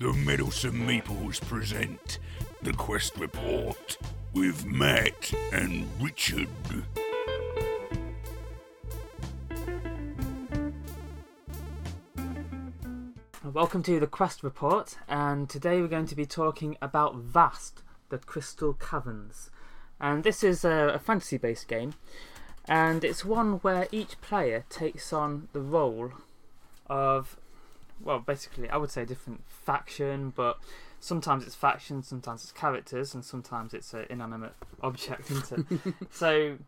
The Meddlesome Meeples present the Quest Report with Matt and Richard. Welcome to the Quest Report, and today we're going to be talking about Vast, the Crystal Caverns. And this is a, a fantasy based game, and it's one where each player takes on the role of, well, basically, I would say a different faction, but sometimes it's factions, sometimes it's characters, and sometimes it's an inanimate object, so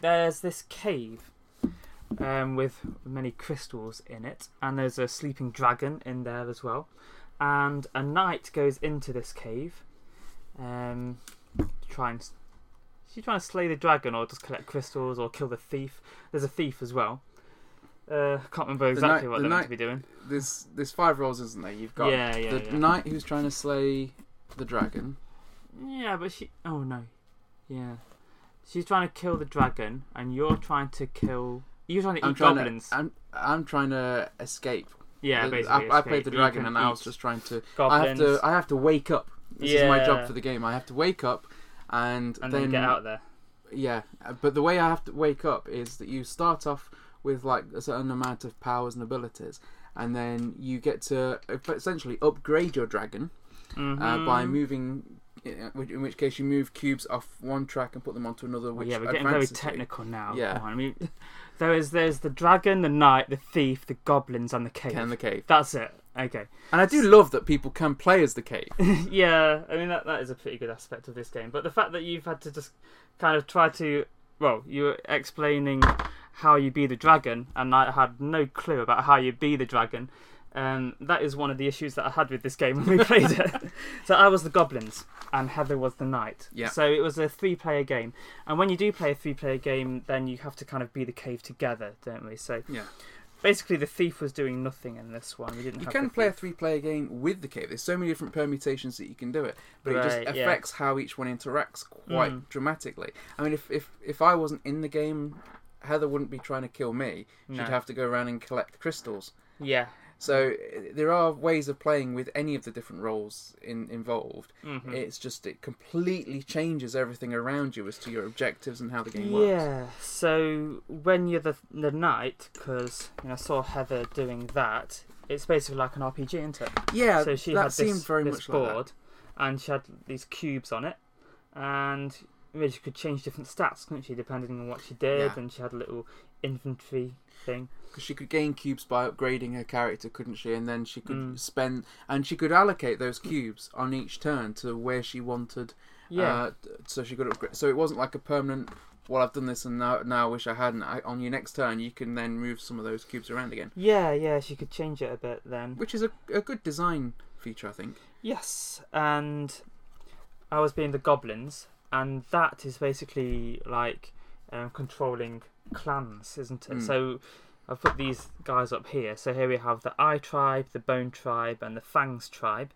there's this cave um, with many crystals in it, and there's a sleeping dragon in there as well. And a knight goes into this cave, um, to try and. Is she trying to slay the dragon, or just collect crystals, or kill the thief? There's a thief as well. Uh, I can't remember exactly knight- what the they're meant to be doing. There's there's five roles, isn't there? You've got Yeah, yeah, the yeah. knight who's trying to slay the dragon. Yeah, but she. Oh no. Yeah. She's trying to kill the dragon, and you're trying to kill. You're trying to I'm eat trying goblins. to I'm I'm trying to escape. yeah, The- basically. I, I played the dragon and I was just trying to. goblins. I have to I have to wake up. This is my job for the game. I have to wake up and, and then get out there. Yeah, uh, but the way I have to wake up is that you start off with like a certain amount of powers and abilities, and then you get to essentially upgrade your dragon uh, by Mhm. moving. In which- case, you move cubes off one track and put them onto another. Well, Which yeah, we're getting very technical now. Yeah. On, I mean, there is there's the dragon, the knight, the thief, the goblins, and the cave. Can the cave, That's it. Okay. and I do love that people can play as the cave. yeah, I mean that that is a pretty good aspect of this game. But the fact that you've had to just kind of try to, well, you were explaining how you be the dragon, and I had no clue about how you be the dragon. Um, that is one of the issues that I had with this game when we played it. so I was the goblins, and Heather was the knight. Yeah. So it was a three-player game, and when you do play a three-player game, then you have to kind of be the cave together, don't we? So Yeah. basically, the thief was doing nothing in this one. We didn't. You can play a three-player game with the cave. There's so many different permutations that you can do it, but it just Right, yeah. affects how each one interacts quite Mm. dramatically. I mean, if if if I wasn't in the game, Heather wouldn't be trying to kill me. She'd No. have to go around and collect crystals. Yeah. So uh, there are ways of playing with any of the different roles in, involved. Mhm. It's just it completely changes everything around you as to your objectives and how the game works. Yeah. So when you're the the knight, because you know, I saw Heather doing that, it's basically like an RPG, isn't it? Yeah, so she that had this, seemed very this much like that. board, and she had these cubes on it, and she could change different stats, couldn't she, depending on what she did, Yeah. and she had a little inventory thing. Because she could gain cubes by upgrading her character, couldn't she? And then she could Mm. spend, and she could allocate those cubes on each turn to where she wanted. Yeah. Uh, so she could upgrade. So it wasn't like a permanent. Well, I've done this, and now, now I wish I hadn't. I, on your next turn, you can then move some of those cubes around again, yeah, yeah, she could change it a bit then. which is a, a good design feature, I think. Yes, and I was being the goblins, and that is basically like um, controlling clans, isn't it? Mm. So I've put these guys up here. So here we have the Eye tribe, the Bone tribe, and the Fangs tribe,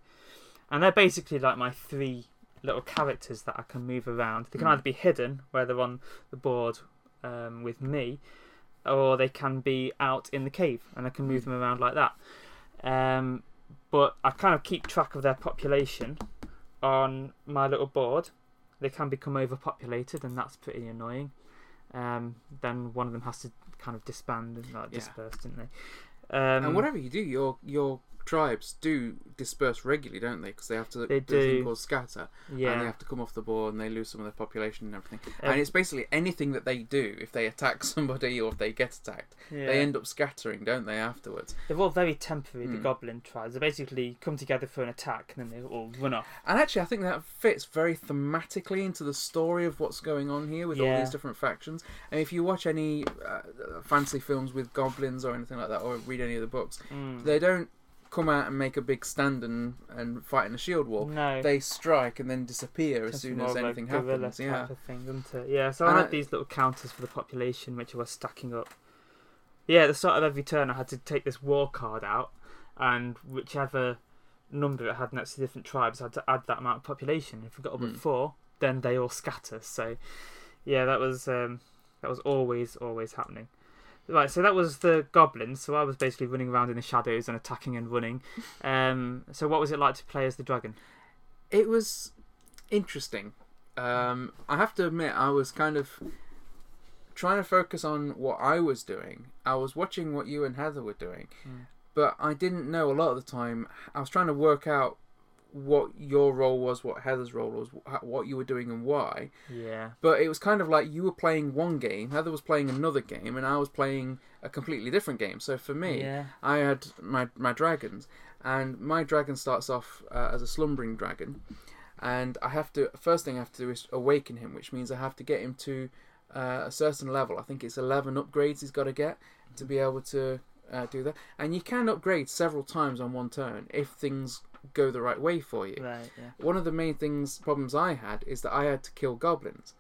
and they're basically like my three little characters that I can move around. They can Mm. either be hidden, where they're on the board um, with me, or they can be out in the cave, and I can move them around like that. Um, but I kind of keep track of their population on my little board. They can become overpopulated, and that's pretty annoying. Um, then one of them has to kind of disband and like Yeah. disperse, didn't they? Um, and whatever you do, your your tribes do disperse regularly, don't they? Because they have to They do a thing called scatter, and they have to come off the board, and they lose some of their population and everything. Um, and it's basically anything that they do, if they attack somebody or if they get attacked, yeah. they end up scattering, don't they? Afterwards, They're all very temporary. The Hmm. goblin tribes. They basically come together for an attack, and then they all run off. and actually, I think that fits very thematically into the story of what's going on here with all these different factions. And if you watch any uh, fantasy films with goblins or anything like that, or read any of the books, Mm. they don't come out and make a big stand and, and fight in a shield wall. no, They strike and then disappear as soon as anything guerrilla happens. Yeah. thing? Yeah. So I had I- these little counters for the population, which I was stacking up. Yeah, at the start of every turn, I had to take this war card out, and whichever number it had next to different tribes, I had to add that amount of population. If we got up Hmm. at four, then they all scatter. So, yeah, that was um, that was always always happening. Right, so that was the goblins. So I was basically running around in the shadows and attacking and running. Um, so what was it like to play as the dragon? It was interesting. Um, I have to admit, I was kind of trying to focus on what I was doing. I was watching what you and Heather were doing, Mm. but I didn't know a lot of the time. I was trying to work out what your role was, what Heather's role was, what you were doing, and why. Yeah. But it was kind of like you were playing one game, Heather was playing another game, and I was playing a completely different game. So for me, Yeah. I had my my dragons, and my dragon starts off uh, as a slumbering dragon, and I have to first thing I have to do is awaken him, which means I have to get him to uh, a certain level. I think it's eleven upgrades he's got to get to be able to uh, do that, and you can upgrade several times on one turn if things go the right way for you. Right. Yeah. One of the main things problems I had is that I had to kill goblins.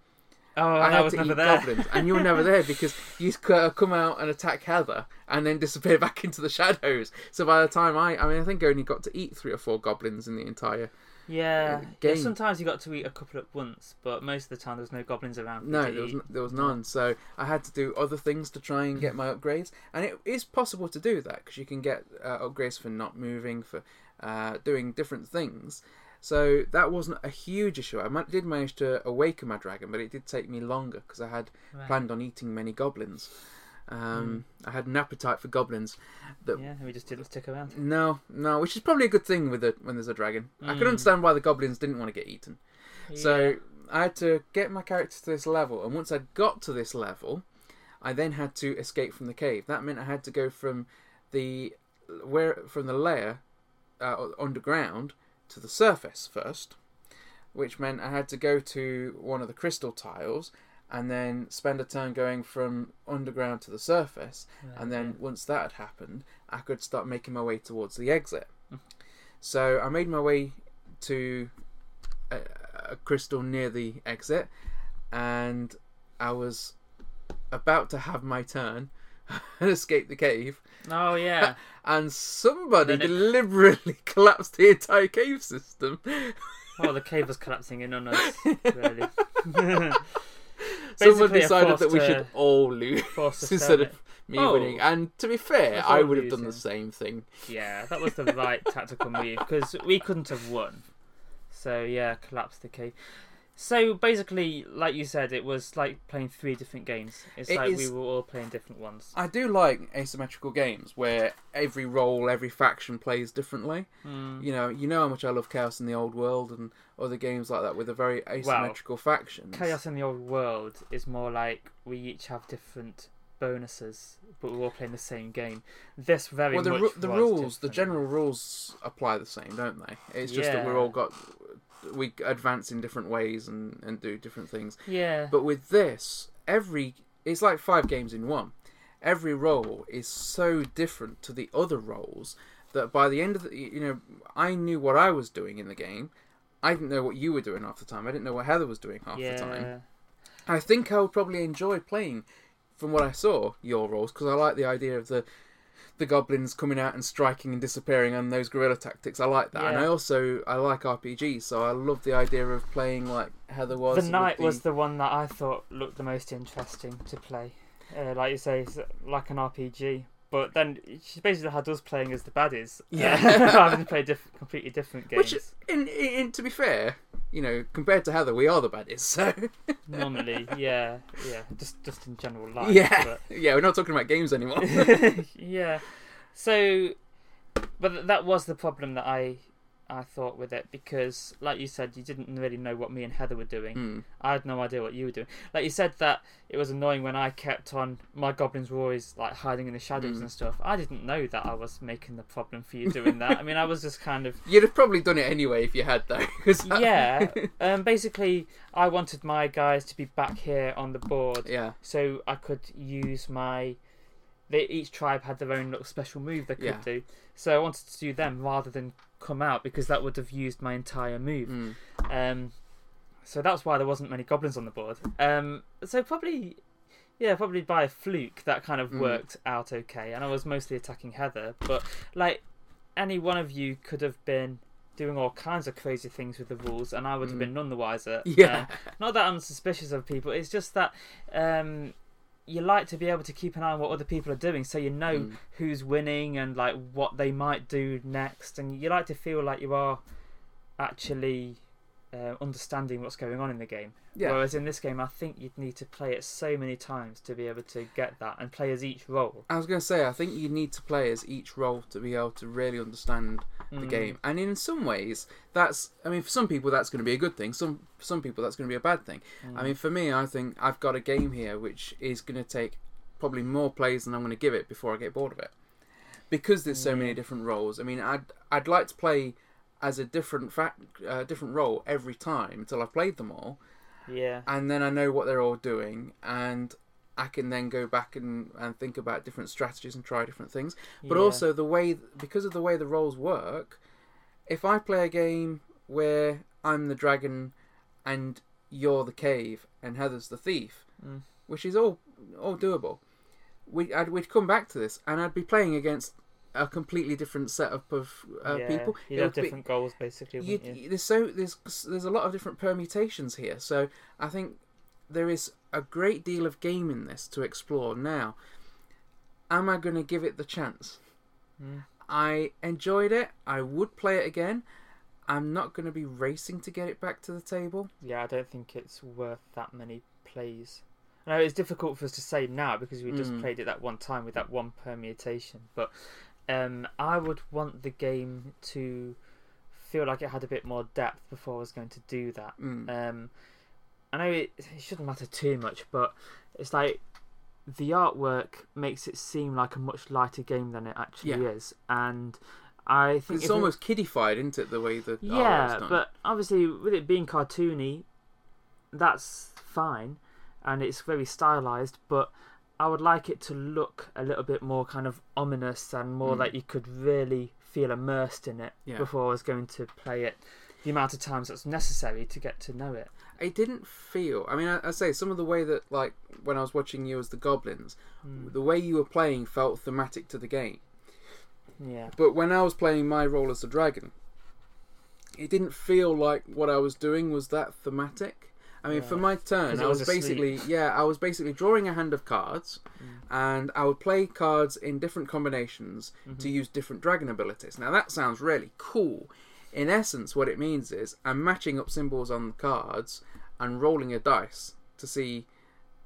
Oh, I had was to never eat there. goblins, and you were never there because you uh, come out and attack Heather, and then disappear back into the shadows. So by the time I, I mean, I think I only got to eat three or four goblins in the entire. Yeah. yeah. game. Sometimes you got to eat a couple at once, but most of the time there was no goblins around. No, there was n- there was none. So I had to do other things to try and get my upgrades, and it is possible to do that because you can get uh, upgrades for not moving, for uh, doing different things. So that wasn't a huge issue. I did manage to awaken my dragon, but it did take me longer because I had Right. planned on eating many goblins. Um, I had an appetite for goblins. that- Yeah, we just didn't stick around. No, no, which is probably a good thing with it when there's a dragon. I can Mm. understand why the goblins didn't want to get eaten. So I had to get my character to this level, and once I got to this level, I then had to escape from the cave. That meant I had to go from the where from the lair uh, underground to the surface first, which meant I had to go to one of the crystal tiles and then spend a turn going from underground to the surface. Right, And then once that had happened, I could start making my way towards the exit. Mm. So I made my way to a, a crystal near the exit, and I was about to have my turn and escape the cave, Oh yeah. and somebody Then it- deliberately collapsed the entire cave system. oh, the cave was collapsing in on us. Really. Someone decided that we should all lose instead of me Oh. winning. And to be fair, I would have done the same thing. Yeah, that was the right tactical move because we couldn't have won. So yeah, collapse the cave. So basically, like you said, it was like playing three different games. It's It like is- we were all playing different ones. I do like asymmetrical games where every role, every faction plays differently. Mm. You know, you know how much I love Chaos in the Old World and other games like that with a very asymmetrical factions. Chaos in the old world is more like we each have different bonuses, but we're all playing the same game. This very well, the, much ru- the rules, the general rules apply the same, don't they? It's just that we're all got we advance in different ways and and do different things. Yeah, But with this, every it's like five games in one. Every role is so different to the other roles that by the end of the, you know, I knew what I was doing in the game. I didn't know what you were doing half the time. I didn't know what Heather was doing half yeah. the time. I think I would probably enjoy playing, from what I saw, your roles because I like the idea of the the goblins coming out and striking and disappearing and those guerrilla tactics. I like that, and I also I like RPGs, so I love the idea of playing like Heather was. The knight was the one that I thought looked the most interesting to play. Uh, like you say, it's like an RPG. But then she basically had us playing as the baddies. Yeah. having to play diff- completely different games. Which, in, in to be fair, you know, compared to Heather, we are the baddies. So Normally, yeah, yeah, just just in general life. yeah, but- yeah, we're not talking about games anymore. yeah. So, but that was the problem that I I thought with it because, like you said, you didn't really know what me and Heather were doing. Hmm. I had no idea what you were doing. Like you said that it was annoying when I kept on. My goblins were always like hiding in the shadows Mm. and stuff. I didn't know that I was making the problem for you doing that. I mean, I was just kind of You'd have probably done it anyway if you had, though. that- yeah. Um, basically, I wanted my guys to be back here on the board yeah, so I could use my. They, each tribe had their own little special move they could Yeah. do, so I wanted to do them rather than come out because that would have used my entire move. Mm. Um, so that's why there wasn't many goblins on the board. Um, so probably, yeah, probably by a fluke that kind of Mm. worked out okay, and I was mostly attacking Heather. But like any one of you could have been doing all kinds of crazy things with the rules, and I would have Mm. been none the wiser. Yeah. Uh, not that I'm suspicious of people. It's just that um, you like to be able to keep an eye on what other people are doing, so you know Mm. who's winning and like what they might do next, and you like to feel like you are actually uh, understanding what's going on in the game. Yeah. Whereas in this game, I think you'd need to play it so many times to be able to get that and play as each role. I was going to say, I think you need to play as each role to be able to really understand the Mm. game. And in some ways, that's, I mean, for some people, that's going to be a good thing. Some for some people, that's going to be a bad thing. Mm. I mean, for me, I think I've got a game here which is going to take probably more plays than I'm going to give it before I get bored of it. Because there's so many different roles. I mean, I'd I'd like to play as a different fact, uh, different role every time until I've played them all Yeah. and then I know what they're all doing, and I can then go back and, and think about different strategies and try different things. But yeah. also the way because of the way the roles work, if I play a game where I'm the dragon and you're the cave and Heather's the thief, Mm. which is all all doable, we I'd, we'd come back to this, and I'd be playing against a completely different setup of uh, yeah. people. You'd It have would be- different goals basically, you, you? there's so there's there's a lot of different permutations here. So I think there is a great deal of game in this to explore. Now, am I going to give it the chance? Mm. I enjoyed it. I would play it again. I'm not going to be racing to get it back to the table. Yeah, I don't think it's worth that many plays. I know it's difficult for us to say now because we just Mm. played it that one time with that one permutation, but um, I would want the game to feel like it had a bit more depth before I was going to do that. Mm. Um, I know it, it shouldn't matter too much, but it's like the artwork makes it seem like a much lighter game than it actually Yeah. is, and I think It's if it- almost kiddified, isn't it? The way the artwork's yeah, done. but obviously with it being cartoony, that's fine, and it's very stylized. But I would like it to look a little bit more kind of ominous and more Mm. like you could really feel immersed in it Yeah. before I was going to play it. The amount of times that's necessary to get to know it. it didn't feel. I mean, I, I say some of the way that, like, when I was watching you as the goblins, Mm. the way you were playing felt thematic to the game. Yeah, But when I was playing my role as the dragon, it didn't feel like what I was doing was that thematic. I mean, for my turn, I was basically yeah, I was basically drawing a hand of cards, Mm. and I would play cards in different combinations Mm-hmm. to use different dragon abilities. Now that sounds really cool. In essence, what it means is I'm matching up symbols on the cards and rolling a dice to see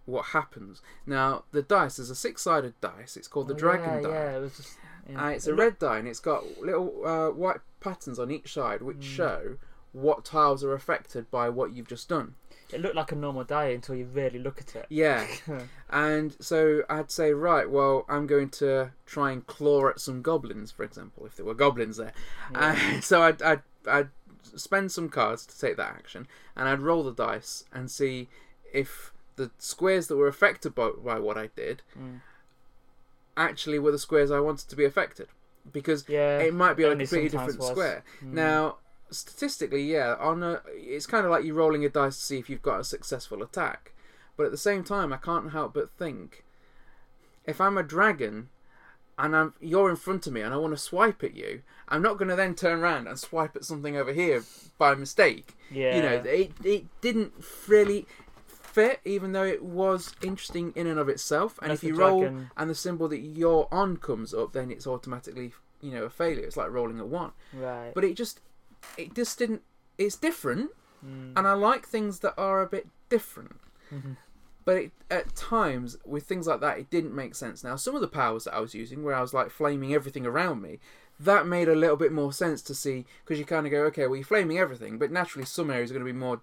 what happens. Now the dice is a six-sided dice. It's called the Oh, dragon yeah, die. Yeah, it was just. Yeah. Uh, it's a red die and it's got little uh, white patterns on each side which Mm. show what tiles are affected by what you've just done. It looked like a normal die until you really look at it. Yeah, and so I'd say, right, well, I'm going to try and claw at some goblins, for example, if there were goblins there. Uh, so I'd, I'd, I'd spend some cards to take that action, and I'd roll the dice and see if the squares that were affected by, by what I did Mm. actually were the squares I wanted to be affected. Because Yeah, it might be on a completely different was. square. Mm. Now, statistically, yeah, on a, it's kind of like you're rolling a dice to see if you've got a successful attack. But at the same time, I can't help but think, if I'm a dragon and I'm you're in front of me and I want to swipe at you, I'm not going to then turn around and swipe at something over here by mistake. yeah, You know, it it didn't really fit, even though it was interesting in and of itself. And Unless if you roll dragon- and the symbol that you're on comes up, then it's automatically you know a failure. It's like rolling a one. right. But it just it just didn't. It's different, Mm. and I like things that are a bit different. Mhm. But it, at times, with things like that, it didn't make sense. Now, some of the powers that I was using, where I was like flaming everything around me, that made a little bit more sense to see because you kind of go, okay, well, you're flaming everything, but naturally, some areas are going to be more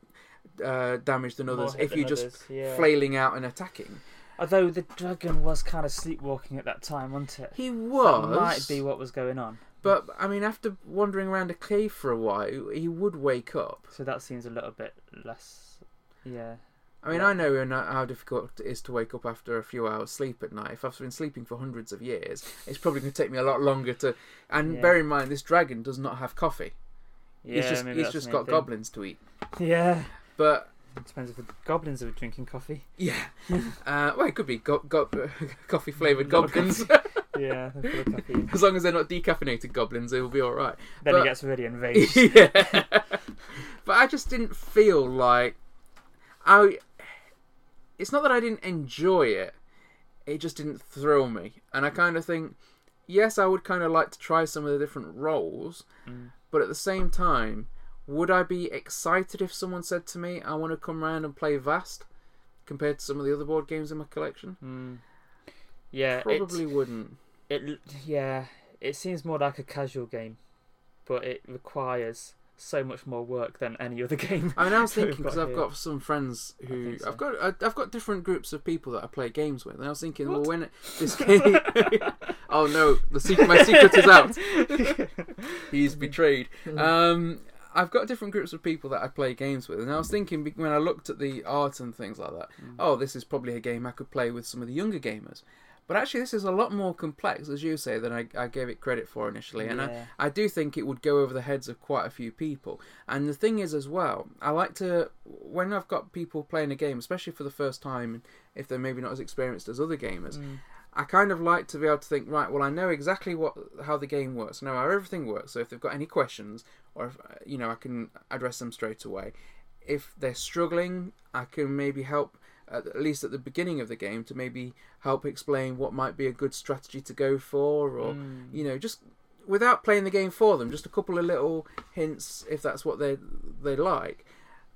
uh, damaged than others if than you're just yeah. flailing out and attacking. Although the dragon was kind of sleepwalking at that time, wasn't it? He That was, might be what was going on. But I mean, after wandering around a cave for a while, he would wake up. So that seems a little bit less. Yeah. I mean, Yeah. I know how difficult it is to wake up after a few hours sleep at night. If I've been sleeping for hundreds of years, it's probably going to take me a lot longer to. And Yeah. bear in mind, this dragon does not have coffee. Yeah, he's just he's just got thing. goblins to eat. Yeah. But it Depends if the goblins are drinking coffee. yeah, uh, well, it could be go- go- coffee of goblins. Yeah, they're full of caffeine. as long as they're not decaffeinated goblins, it will be all right. Then But- he gets really enraged. yeah. but I just didn't feel like I. It's not that I didn't enjoy it. it just didn't thrill me. And I kind of think, yes, I would kind of like to try some of the different roles, Mm. but at the same time, would I be excited if someone said to me, "I want to come round and play Vast," compared to some of the other board games in my collection? Mm. Yeah, Probably wouldn't. It, yeah, it seems more like a casual game, but it requires so much more work than any other game. I mean, I was thinking because I've here. got some friends who so. I've got I- I've got different groups of people that I play games with, and I was thinking, well, What? when this game, oh no, the secret, my secret is out. He's betrayed. Um, I've got different groups of people that I play games with, and I was thinking when I looked at the art and things like that, Mm. oh, this is probably a game I could play with some of the younger gamers. But actually, this is a lot more complex, as you say, than I, I gave it credit for initially. And I, Yeah. I do think it would go over the heads of quite a few people. And the thing is, as well, I like to, when I've got people playing a game, especially for the first time, if they're maybe not as experienced as other gamers, Mm. I kind of like to be able to think, right, well, I know exactly what how the game works, I know how everything works. So if they've got any questions, or if, you know, I can address them straight away. If they're struggling, I can maybe help at least at the beginning of the game to maybe help explain what might be a good strategy to go for, or Mm. you know, just without playing the game for them, just a couple of little hints if that's what they they like.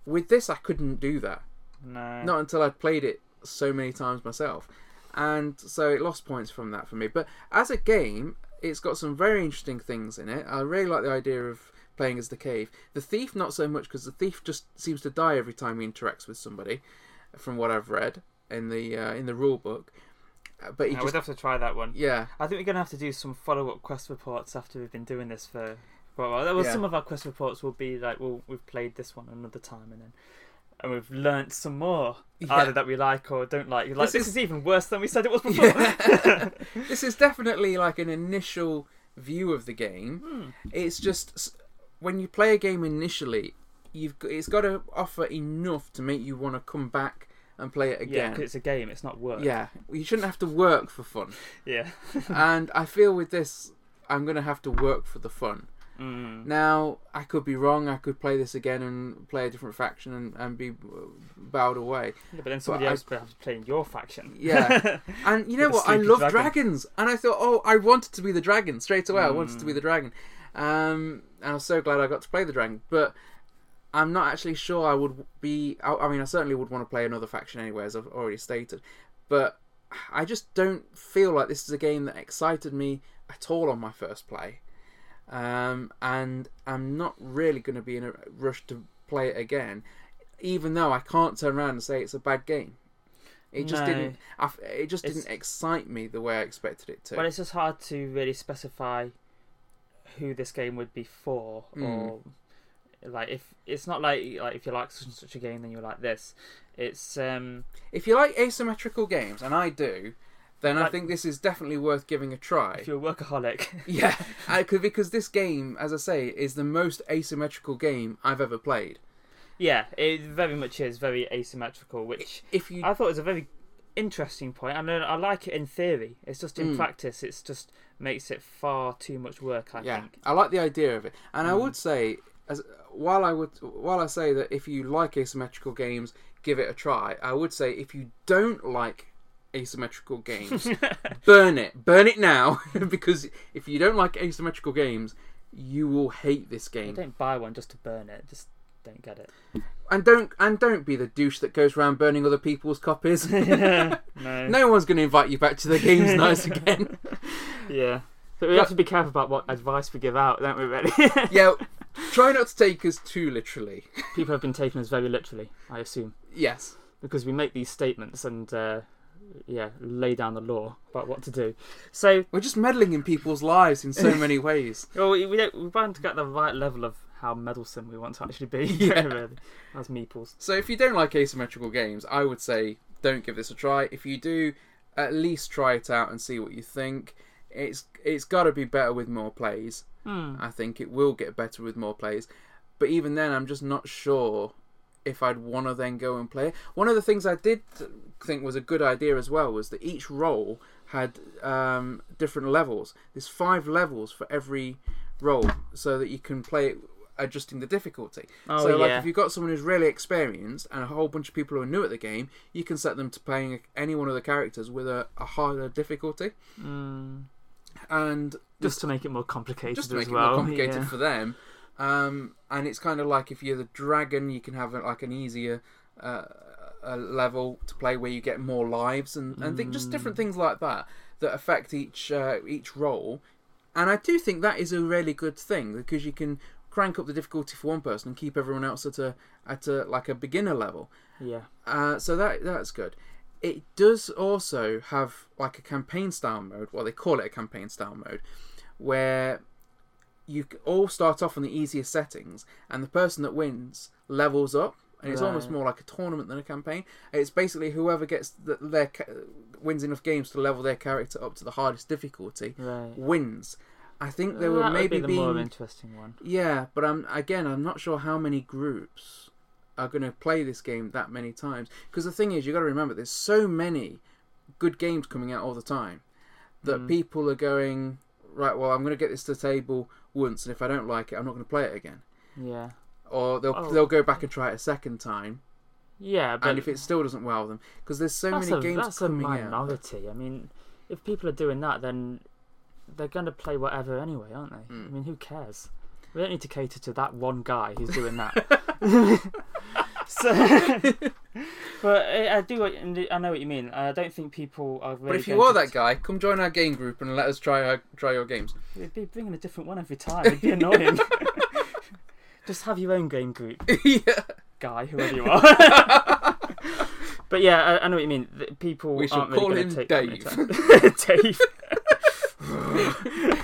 With this, I couldn't do that. No. Not until I'd played it so many times myself, and so it lost points from that for me. But as a game, it's got some very interesting things in it. I really like the idea of playing as the cave. The thief, not so much because the thief just seems to die every time he interacts with somebody, from what I've read in the uh, in the rule book. Uh, But he I just would have to try that one. yeah. I think we're going to have to do some follow up quest reports after we've been doing this for, for a while. Well, Yeah. some of our quest reports will be like, well, we've played this one another time and then. And we've learnt some more, Yeah. either that we like or don't like. Like This this, is- is... even worse than we said it was before. Yeah. this is definitely like an initial view of the game. Hmm. It's just when you play a game initially, you've got, it's got to offer enough to make you want to come back and play it Yeah, again. because it's a game. It's not work. Yeah, you shouldn't have to work for fun. Yeah. and I feel with this, I'm going to have to work for the fun. Mm. Now, I could be wrong. I could play this again and play a different faction and, and be uh, bowed away. Yeah, but then somebody I- else would have to play your faction. Yeah. And you know what? I love dragon. dragons, and I thought, oh, I wanted to be the dragon straight away. I wanted to be Mm. the dragon, um, and I was so glad I got to play the dragon. But I'm not actually sure I would be. I, I mean, I certainly would want to play another faction anyway, as I've already stated. But I just don't feel like this is a game that excited me at all on my first play, um, and I'm not really going to be in a rush to play it again, even though I can't turn around and say it's a bad game. It just No. didn't. I it just It's- didn't excite me the way I expected it to. But it's just hard to really specify who this game would be for, Mm. or like if it's not like like if you like such and such a game, then you like this. It's um if you like asymmetrical games, and I do, then I think this is definitely worth giving a try. if you're a workaholic. Yeah, I could, because this game, as I say, is the most asymmetrical game I've ever played. yeah, it very much is very asymmetrical, which If you, I thought was a very interesting point. I mean, I like it in theory. It's just in Mm. practice, it's just makes it far too much work. I yeah, think. I like the idea of it, and I Mm. would say, as while I would, while I say that if you like asymmetrical games, give it a try. I would say if you don't like asymmetrical games, burn it, burn it now, because if you don't like asymmetrical games, you will hate this game. don't buy one just to burn it. Just don't get it. And don't and don't be the douche that goes around burning other people's copies. no. no one's going to invite you back to the games nights again. Yeah. So we have to be careful about what advice we give out, don't we, really? yeah, try not to take us too literally. People have been taking us very literally, I assume, Yes. because we make these statements and, uh, yeah, lay down the law about what to do. So, We're just meddling in people's lives in so many ways. well, we, we, don't, we want to get the right level of how meddlesome we want to actually be. Yeah. really. As meeples. So if you don't like asymmetrical games, I would say don't give this a try. If you do, at least try it out and see what you think. It's it's got to be better with more plays. Hmm. I think it will get better with more players. But even then, I'm just not sure if I'd want to then go and play it. One of the things I did think was a good idea as well was that each role had um, different levels. There's five levels for every role, so that you can play it adjusting the difficulty. Oh, so, like, if you've got someone who's really experienced and a whole bunch of people who are new at the game, you can set them to playing any one of the characters with a, a harder difficulty, Mm, and just to make it more complicated just to make as it well. more complicated yeah. for them. Um, and it's kind of like if you're the dragon, you can have like an easier uh, uh, level to play where you get more lives and, and think just Mm. different things like that that affect each uh, each role. And I do think that is a really good thing because you can crank up the difficulty for one person and keep everyone else at a at a like a beginner level. yeah. Uh, so that that's good. It does also have like a campaign style mode. Well, they call it a campaign style mode, where you all start off on the easiest settings, and the person that wins levels up, and it's almost more like a tournament than a campaign. It's basically whoever gets the, their wins enough games to level their character up to the hardest difficulty Right. wins. I think there Well, were maybe be the more interesting one. yeah, but I'm again I'm not sure how many groups are going to play this game that many times because the thing is you've got to remember there's so many good games coming out all the time that Mm. people are going right. Well, I'm going to get this to the table once, and if I don't like it, I'm not going to play it again. Yeah. Or they'll Oh. they'll go back and try it a second time, Yeah, but and if it still doesn't wow them, because there's so many a, games that's a coming out. minority. I mean, if people are doing that, then they're going to play whatever anyway, aren't they? Mm. I mean, who cares? We don't need to cater to that one guy who's doing that. so, but I, I do. I know what you mean. I don't think people are. Really But if you are to- that guy, come join our game group and let us try our, try your games. We'd be bringing a different one every time. It'd be annoying. Just have your own game group, yeah. guy, whoever you are. but yeah, I, I know what you mean. The People We shall aren't really call gonna him take Dave.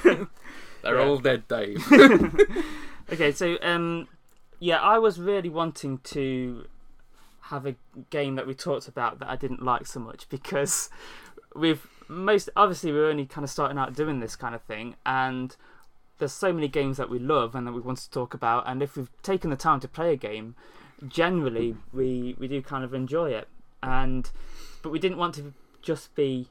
Dave. They're Yeah. all dead, Dave. Okay, so um, yeah, I was really wanting to have a game that we talked about that I didn't like so much because we've most obviously we're only kind of starting out doing this kind of thing, and there's so many games that we love and that we want to talk about, and if we've taken the time to play a game, generally we we do kind of enjoy it, and but we didn't want to just be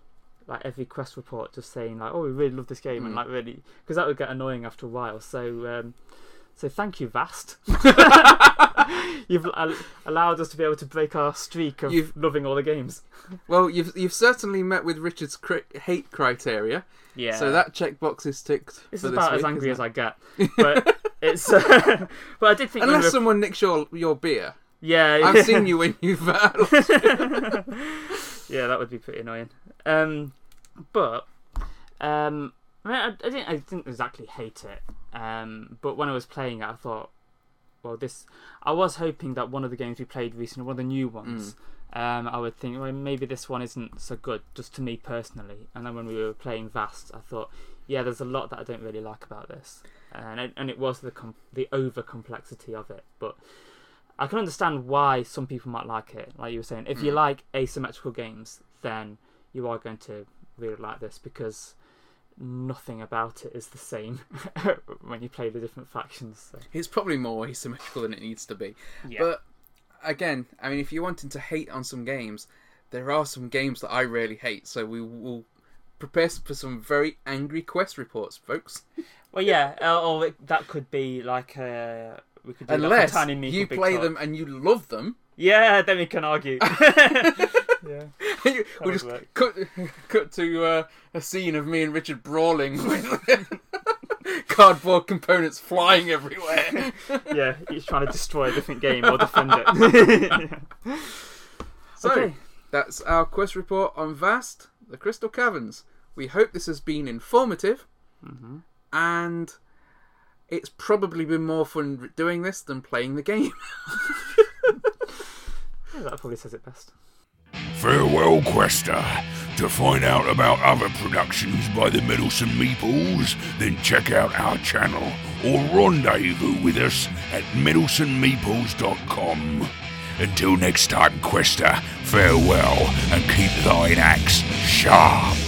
like every quest report just saying like oh we really love this game and Mm. like really because that would get annoying after a while. So um so thank you vast. You've al- allowed us to be able to break our streak of You've- loving all the games. Well, you've you've certainly met with Richard's cri- hate criteria, yeah. So that checkbox is ticked. this for is this about week, as angry as I get but it's uh, but I did think we Unless were- someone nicks your your beer, yeah. I've seen you when you've. Yeah, that would be pretty annoying. Um, but um, I, mean, I, I didn't. I didn't exactly hate it. Um, but when I was playing it, I thought, well, this. I was hoping that one of the games we played recently, one of the new ones, um, I would think, well, maybe this one isn't so good, just to me personally. And then when we were playing Vast, I thought, yeah, there's a lot that I don't really like about this, and it, and it was the com- the over complexity of it, but. I can understand why some people might like it. Like you were saying, if you Mm. like asymmetrical games, then you are going to really like this because nothing about it is the same when you play the different factions. So. it's probably more asymmetrical than it needs to be. But again, I mean, if you're wanting to hate on some games, there are some games that I really hate. So we will prepare for some very angry quest reports, folks. well, yeah, uh, or that could be like uh, we could do that Unless for Tiny you play Talk. them and you love them, Yeah, then we can argue. yeah, we'll just work. cut cut to uh, a scene of me and Richard brawling with cardboard components flying everywhere. yeah, he's trying to destroy a different game or defend it. So okay. that's our quest report on Vast, the Crystal Caverns. We hope this has been informative, Mhm. and it's probably been more fun doing this than playing the game. Yeah, that probably says it best. Farewell, Quester. To find out about other productions by the Meddlesome Meeples, then check out our channel or rendezvous with us at meddlesomemeeples.com. Until next time, Quester, farewell and keep thine axe sharp.